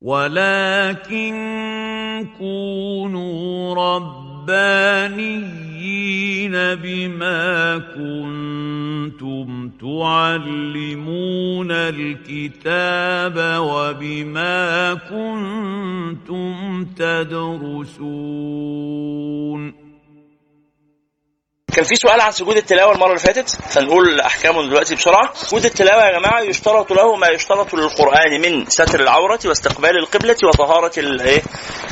ولكن كونوا ربانيين بما كنتم تعلمون الكتاب وبما كنتم تدرسون كان في سؤال عن سجود التلاوة المرة اللي فاتت؟ فنقول أحكامه دلوقتي بسرعة. سجود التلاوة يا جماعة يشترط له ما يشترط للقرآن من ستر العورة واستقبال القبلة وطهارة الإيه؟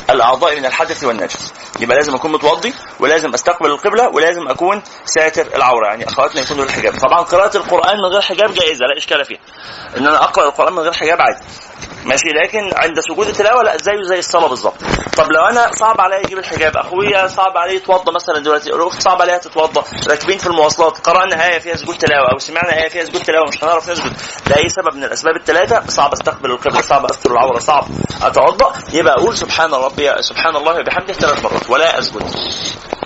الأعضاء من الحدث والنجس. يبقى لازم أكون متوضي ولازم أستقبل القبلة ولازم أكون ساتر العورة. يعني أخواتنا يكونوا الحجاب طبعا قراءة القرآن من غير حجاب جائزة لا إشكال فيها. إن أنا أقرأ القرآن من غير حجاب عادي. ماشي لكن عند سجود التلاوة لا زيه زي الصلاة بالظبط. طب لو أنا صعب عليا أجيب الحجاب أخويا صعب عليه يتوضى مثلا دلوقتي الاخت صعب عليها تتوضى راكبين في المواصلات قرأنا إيه فيها سجود تلاوة أو سمعنا إيه فيها سجود تلاوة مش هنعرف نسجد. لأي سبب من الأسباب الثلاثه صعب أستقبل القبلة صعب أستر العورة صعب أتوضأ. يبقى أقول سبحان ربي سبحان الله وبحمده ثلاث مرات ولا أسجد.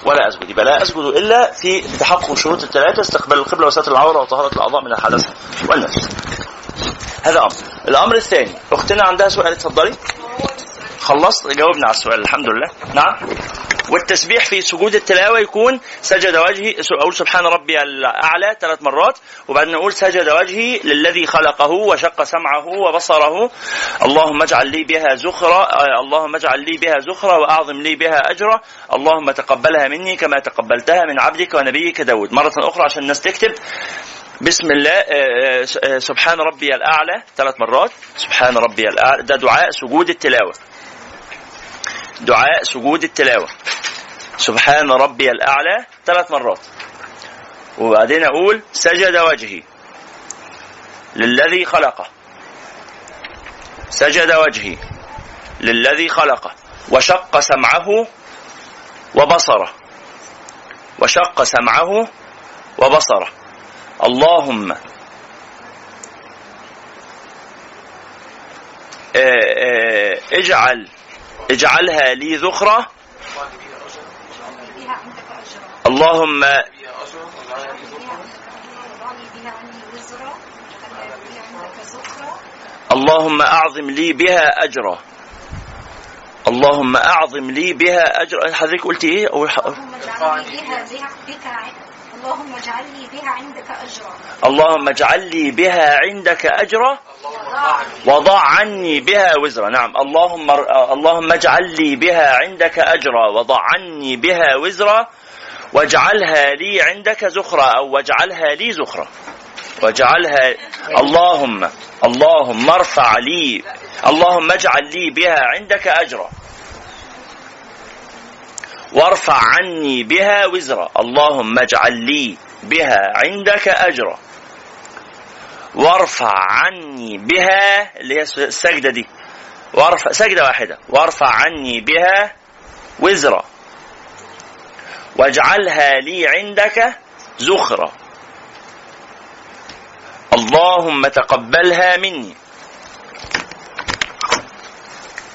ولا أسجد. يبقى لا أسجد إلا في تحقق الشروط الثلاثه استقبال القبلة وستر العورة وطهارة الأعضاء من الحدث والنفس. هذا أمر. الأمر الثاني أختنا عندها سؤال اتفضلي. خلصت جاوبنا على السؤال الحمد لله. نعم. والتسبيح في سجود التلاوة يكون سجد وجهي أقول سبحان ربي الأعلى ثلاث مرات وبعدين نقول سجد وجهي للذي خلقه وشق سمعه وبصره. اللهم اجعل لي بها زخرة اللهم اجعل لي بها زخرة وأعظم لي بها أجرا اللهم تقبلها مني كما تقبلتها من عبدك ونبيك داود. مرة أخرى عشان الناس تكتب. بسم الله آه، آه، سبحان ربي الأعلى ثلاث مرات. سبحان ربي الأعلى ده دعاء سجود التلاوة. دعاء سجود التلاوة. سبحان ربي الأعلى ثلاث مرات. وبعدين أقول سجد وجهي للذي خلقه. سجد وجهي للذي خلقه. وشق سمعه وبصره. وشق سمعه وبصره. اللهم. آه، آه، اجعل اجعلها لي ذخرة. اللهم. اللهم أعظم لي بها أجرا. اللهم أعظم لي بها أجرا. حضرتك قلت إيه؟ اللهم اجعلني بها بك اللهم اجعل لي بها عندك أجرا. اللهم اجعل لي بها عندك أجرا. وضع عني بها وزرا. نعم. اللهم اللهم اجعل لي بها عندك أجرا. وضع عني بها وزرا. واجعلها لي عندك زخرة أو واجعلها لي زخرة واجعلها اللهم اللهم ارفع لي اللهم اجعل لي بها عندك أجرا. وارفع عني بها وزرا. اللهم اجعل لي بها عندك أجرا. وارفع عني بها اللي هي السجدة دي. وارفع سجدة واحدة. وارفع عني بها وزرا. واجعلها لي عندك زخرة اللهم تقبلها مني.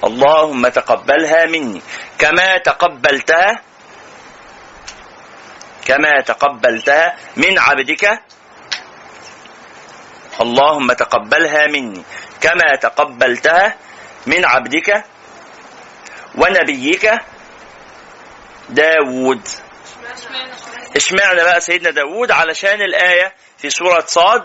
اللهم تقبلها مني. كما تقبلتها كما تقبلتها من عبدك اللهم تقبلها مني. كما تقبلتها من عبدك ونبيك داود. اشمعنى بقى سيدنا داود علشان الآية في سورة صاد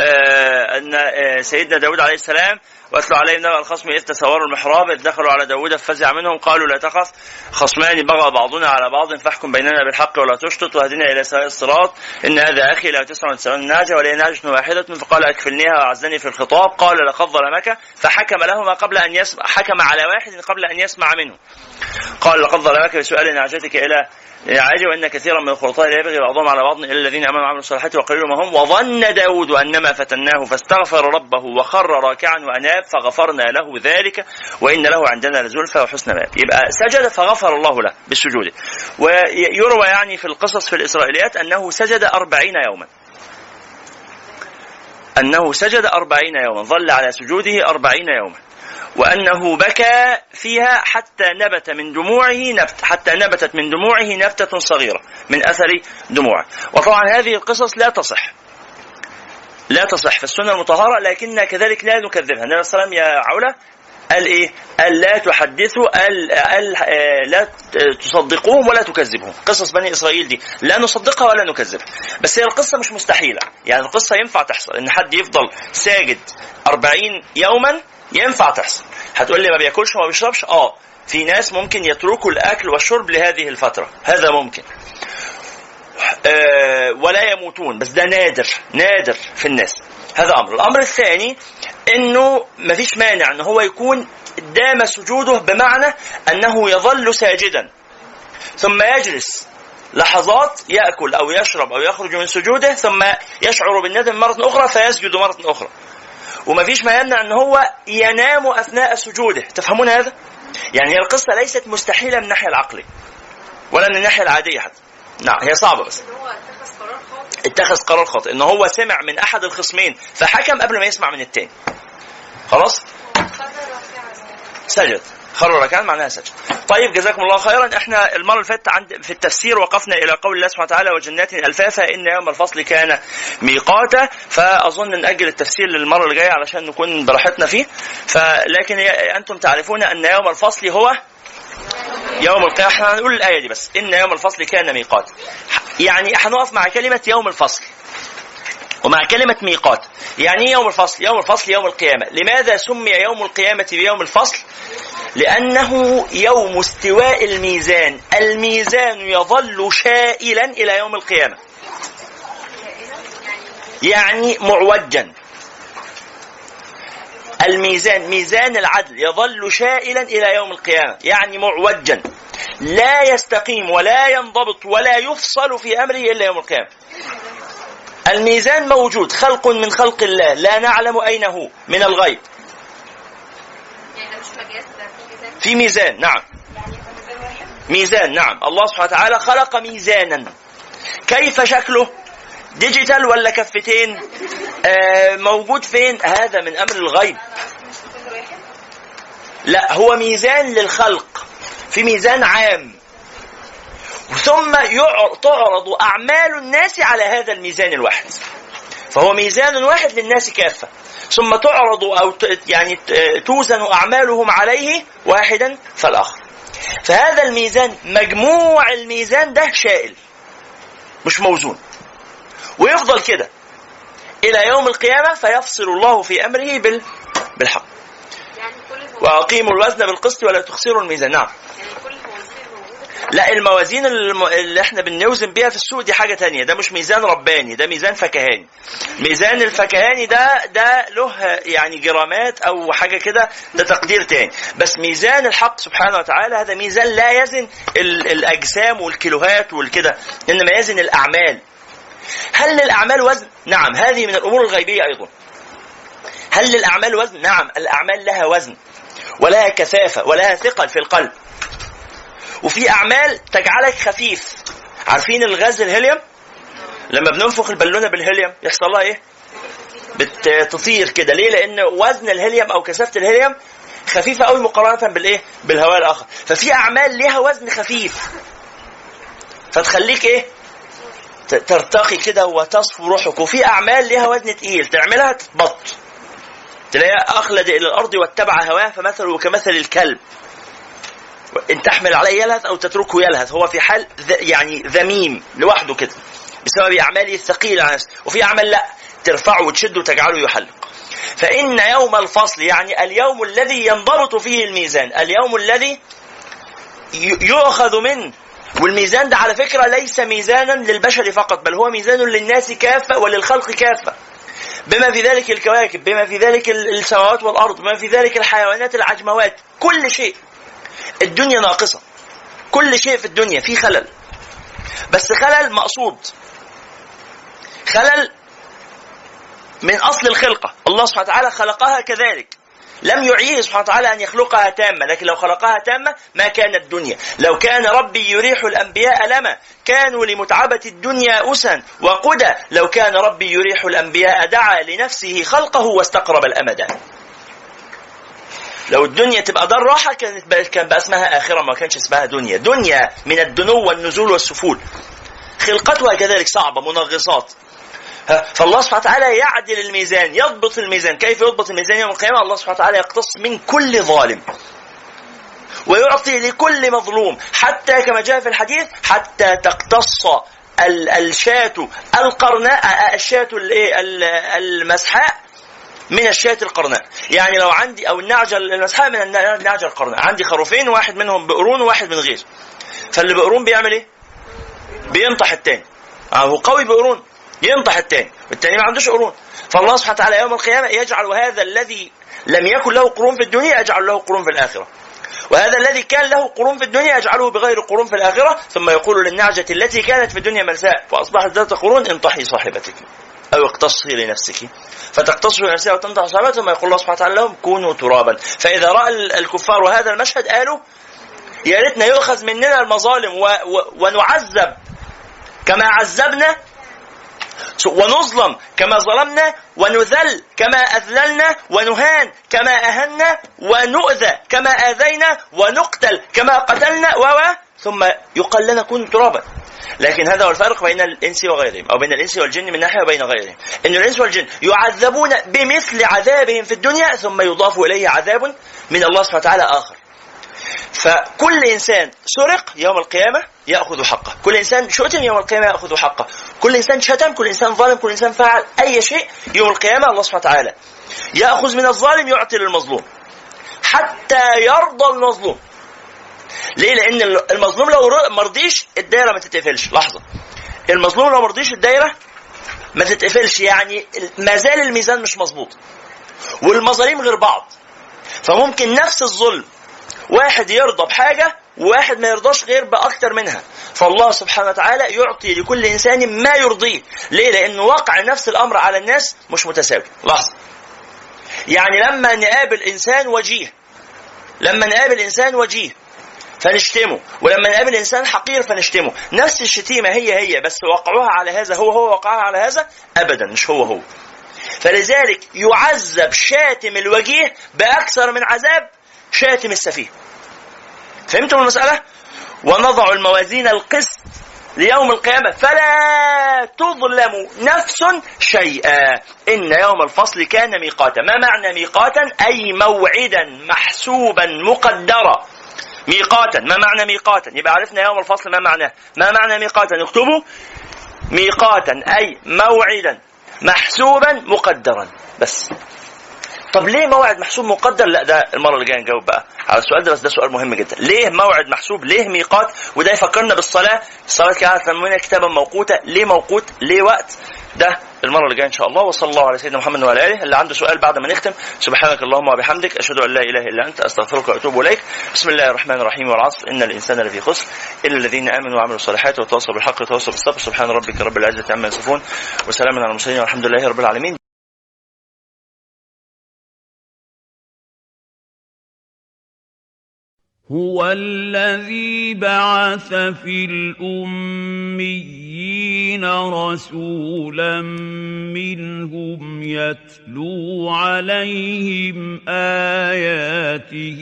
آه أن آه سيدنا داود عليه السلام واتلو عليهم نبأ الخصم إذ تسوروا المحراب إذ دخلوا على داود ففزع منهم قالوا لا تخف خصمان بغى بعضنا على بعض فاحكم بيننا بالحق ولا تشطط واهدنا إلى سواء الصراط إن هذا أخي له تسع وتسعون ناجة ولي ناجة واحدة فقال أكفلنيها وعزني في الخطاب قال لقد ظلمك فحكم لهما قبل أن يسمع حكم على واحد قبل أن يسمع منه. قال لقد ظلمك بسؤال ناجتك إلى عاجب وان كثيرا من الخلطاء لا يبغي بعضهم على بعض إلا الذين امنوا وعملوا الصالحات وقليل ما هم. وظن داود انما فتناه فاستغفر ربه وخر راكعا وأناب فغفرنا له ذلك وإن له عندنا لزلفى وحسن مآب. يبقى سجد فغفر الله له بالسجود. ويروى يعني في القصص في الإسرائيليات أنه سجد أربعين يوما. أنه سجد أربعين يوما. ظل على سجوده أربعين يوما. وأنه بكى فيها حتى نبت من دموعه نبت حتى نبتت من دموعه نبتة صغيرة من أثر دموعه. وطبعا هذه القصص لا تصح. لا تصح في السنة المطهرة لكننا كذلك لا نكذبها. النبي صلى الله عليه وسلم يا عولة قال إيه؟ قال لا تحدثوا قال, قال آه، لا تصدقوهم ولا تكذبهم قصص بني إسرائيل دي لا نصدقها ولا نكذبها. بس هي القصة مش مستحيلة. يعني القصة ينفع تحصل إن حد يفضل ساجد 40 يوما ينفع تحصل. هتقول لي ما بياكلش وما بيشربش؟ آه. في ناس ممكن يتركوا الأكل والشرب لهذه الفترة. هذا ممكن. آه ولا يموتون. بس ده نادر نادر في الناس. هذا أمر. الأمر الثاني إنه مفيش مانع إن هو يكون دام سجوده بمعنى أنه يظل ساجدا. ثم يجلس لحظات يأكل أو يشرب أو يخرج من سجوده ثم يشعر بالندم مرة أخرى فيسجد مرة أخرى. ومفيش ما يمنع إن هو ينام أثناء سجوده. تفهمون هذا؟ يعني هي القصة ليست مستحيلة من الناحية العقلية ولا من الناحية العادية حتى. نعم هي صعبة بس. اتخذ قرار خاطئ. إن هو سمع من أحد الخصمين فحكم قبل ما يسمع من التاني. خلاص؟ سجد. خر ركعان معناها سجد طيب جزاكم الله خيرا. إحنا المرة اللي فاتت عند في التفسير وقفنا إلى قول الله سبحانه وتعالى وجنات ألفافا إن يوم الفصل كان ميقاتا. فأظن ناجل التفسير للمرة اللي جاية علشان نكون براحتنا فيه. فلكن أنتم تعرفون أن يوم الفصل هو يوم القيامة. إحنا هنقول الآية دي بس. إن يوم الفصل كان ميقات يعني هنقف مع كلمة يوم الفصل. ومع كلمة ميقات. يعني إيه يوم الفصل يوم الفصل يوم القيامة. لماذا سمي يوم القيامة بيوم الفصل؟ لأنه يوم استواء الميزان. الميزان يظل شائلا إلى يوم القيامة. يعني معوجا. الميزان ميزان العدل يظل شائلا إلى يوم القيامة. يعني معوجا. لا يستقيم ولا ينضبط ولا يفصل في أمره إلا يوم القيامة. الميزان موجود خلق من خلق الله لا نعلم أين هو من الغيب. في ميزان نعم. ميزان نعم. الله سبحانه وتعالى خلق ميزانا. كيف شكله؟ ديجيتال ولا كفتين؟ آه موجود فين؟ هذا من أمر الغيب. لا هو ميزان للخلق. في ميزان عام. ثم تعرض أعمال الناس على هذا الميزان الواحد. فهو ميزان واحد للناس كافة. ثم تعرض أو يعني توزن أعمالهم عليه واحدا فالآخر. فهذا الميزان مجموع الميزان ده شائل. مش موزون. ويفضل كده. إلى يوم القيامة فيفصل الله في أمره بال... بالحق. يعني وأقيموا الوزن بالقسط ولا تخسروا الميزان. نعم. يعني لا الموازين اللي إحنا بنوزن بيها في السوق دي حاجة تانية. ده مش ميزان رباني ده ميزان فكهاني. ميزان الفكهاني ده ده له يعني جرامات أو حاجة كده ده تقدير تاني. بس ميزان الحق سبحانه وتعالى هذا ميزان لا يزن الأجسام والكيلوهات والكده إنما يزن الأعمال. هل للأعمال وزن؟ نعم هذه من الأمور الغيبية أيضا. هل للأعمال وزن؟ نعم الأعمال لها وزن ولها كثافة ولها ثقل في القلب. وفي أعمال تجعلك خفيف. عارفين الغاز الهيليوم؟ لما بننفخ البالونة بالهيليوم يحصل لها إيه؟ بتطير كده. ليه؟ لأن وزن الهيليوم أو كثافة الهيليوم خفيفة قوي مقارنة بالإيه؟ بالهواء الآخر. ففي أعمال لها وزن خفيف. فتخليك إيه؟ ترتقي كده وتصفو روحك. وفي أعمال لها وزن تقيل. تعملها تتبط. تلاقيها أخلد إلى الأرض واتبع هواه فمثله كمثل الكلب. إن تحمل عليه يلهث أو تتركه يلهث. هو في حال يعني ذميم لوحده كده بسبب أعماله الثقيلة على نفسه. وفي اعمال لا ترفعه وتشده وتجعله يحلق. فإن يوم الفصل يعني اليوم الذي ينضبط فيه الميزان اليوم الذي يؤخذ منه. والميزان ده على فكرة ليس ميزانا للبشر فقط بل هو ميزان للناس كافة وللخلق كافة. بما في ذلك الكواكب بما في ذلك السماوات والأرض بما في ذلك الحيوانات العجموات كل شيء. الدنيا ناقصة. كل شيء في الدنيا فيه خلل. بس خلل مقصود. خلل من أصل الخلقة. الله سبحانه وتعالى خلقها كذلك. لم يعيه سبحانه وتعالى أن يخلقها تامة لكن لو خلقها تامة ما كانت دنيا. لو كان ربي يريح الأنبياء لما كانوا لمتعبة الدنيا أسا وقدى لو كان ربي يريح الأنبياء دعا لنفسه خلقه واستقرب الأمد. لو الدنيا تبقى دار راحة كانت كان بقى اسمها آخرة ما كانش اسمها دنيا. دنيا من الدنو والنزول والسفول. خلقتها كذلك صعبة منغصات. فالله سبحانه وتعالى يعدل الميزان يضبط الميزان. كيف يضبط الميزان يوم القيامة؟ الله سبحانه وتعالى يقتص من كل ظالم. ويعطي لكل مظلوم حتى كما جاء في الحديث حتى تقتص ال- الشاة القرناء الشاة ال- المسحاء من الشاة القرناء. يعني لو عندي أو النعجة المسحاء من النع- النعجة القرناء. عندي خروفين واحد منهم بقرون وواحد من غير. فاللي بقرون بيعمل إيه؟ بينطح التاني. آه، هو قوي بقرون ينطح التاني. والتاني ما عندوش قرون. فالله سبحانه وتعالى يوم القيامة يجعل هذا الذي لم يكن له قرون في الدنيا يجعل له قرون في الآخرة. وهذا الذي كان له قرون في الدنيا يجعله بغير قرون في الآخرة. ثم يقول للنعجة التي كانت في الدنيا ملساء فأصبحت ذات قرون انطحي صاحبتك. أو اقتصي لنفسك. فتقتص لنفسها وتنطح صاحبتها ثم يقول الله سبحانه وتعالى لهم كونوا ترابا. فإذا رأى ال- الكفار هذا المشهد قالوا يا ريتنا يؤخذ مننا المظالم و و ونعذب كما عذبنا ونظلم كما ظلمنا ونذل كما أذللنا ونهان كما أهنا ونؤذى كما آذينا ونقتل كما قتلنا و ثم يقال لنا كونوا ترابا. لكن هذا هو الفرق بين الإنس وغيرهم أو بين الإنس والجن من ناحية وبين غيرهم. إن الإنس والجن يعذبون بمثل عذابهم في الدنيا ثم يضاف إليه عذاب من الله سبحانه وتعالى آخر. فكل إنسان سرق يوم القيامة يأخذ حقه، كل إنسان شتم يوم القيامة يأخذ حقه، كل إنسان شتم، كل إنسان ظالم، كل إنسان فعل أي شيء يوم القيامة الله سبحانه وتعالى يأخذ من الظالم يعطي للمظلوم. حتى يرضى المظلوم. ليه؟ لأن المظلوم لو ر- مرضيش الدايرة ما تتقفلش، لحظة. المظلوم لو مرضيش الدايرة ما تتقفلش يعني ما زال الميزان مش مظبوط. والمظالم غير بعض. فممكن نفس الظلم واحد يرضى بحاجة وواحد ما يرضاش غير بأكتر منها فالله سبحانه وتعالى يعطي لكل إنسان ما يرضيه ليه؟ لأن وقع نفس الأمر على الناس مش متساوي لحظة يعني لما نقابل إنسان وجيه لما نقابل إنسان وجيه فنشتمه. ولما نقابل إنسان حقير فنشتمه. نفس الشتيمة هي هي بس وقعوها على هذا هو هو وقعها على هذا أبدا مش هو هو. فلذلك يعذب شاتم الوجيه بأكثر من عذاب شاتم السفيه. فهمتم المسألة؟ ونضع الموازين القسط ليوم القيامة. فلا تظلم نفس شيئا. إن يوم الفصل كان ميقاتا. ما معنى ميقاتا؟ أي موعدا محسوبا مقدرا. ميقاتا ما معنى ميقاتا يبقى عرفنا يوم الفصل ما معناه ما معنى ميقاتا نكتبه ميقاتا أي موعدا محسوبا مقدرا بس طب ليه موعد محسوب مقدر؟ لا ده المرة اللي جاية نجاوب بقى على السؤال ده بس ده سؤال مهم جدا. ليه موعد محسوب؟ ليه ميقات؟ وده يفكرنا بالصلاة، الصلاة كانت لنا كتابا موقوتا، ليه موقوت؟ ليه وقت؟ ده المرة اللي جاية إن شاء الله. وصلى الله على سيدنا محمد وعلى آله. اللي عنده سؤال بعد ما نختم. سبحانك اللهم وبحمدك. أشهد أن لا إله إلا أنت. أستغفرك وأتوب إليك. بسم الله الرحمن الرحيم والعصر. إن الإنسان لفي خسر. إلا الذين آمنوا وعملوا الصالحات وتواصوا بالحق وتواصوا بالصبر. سبحان ربك رب العزة عما يصفون. وسلام على المرسلين. والحمد لله رب العالمين. هو الذي بعث في الأميين رسولا منهم يتلو عليهم آياته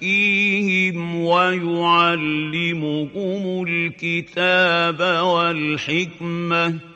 ويزكيهم ويعلمهم الكتاب والحكمة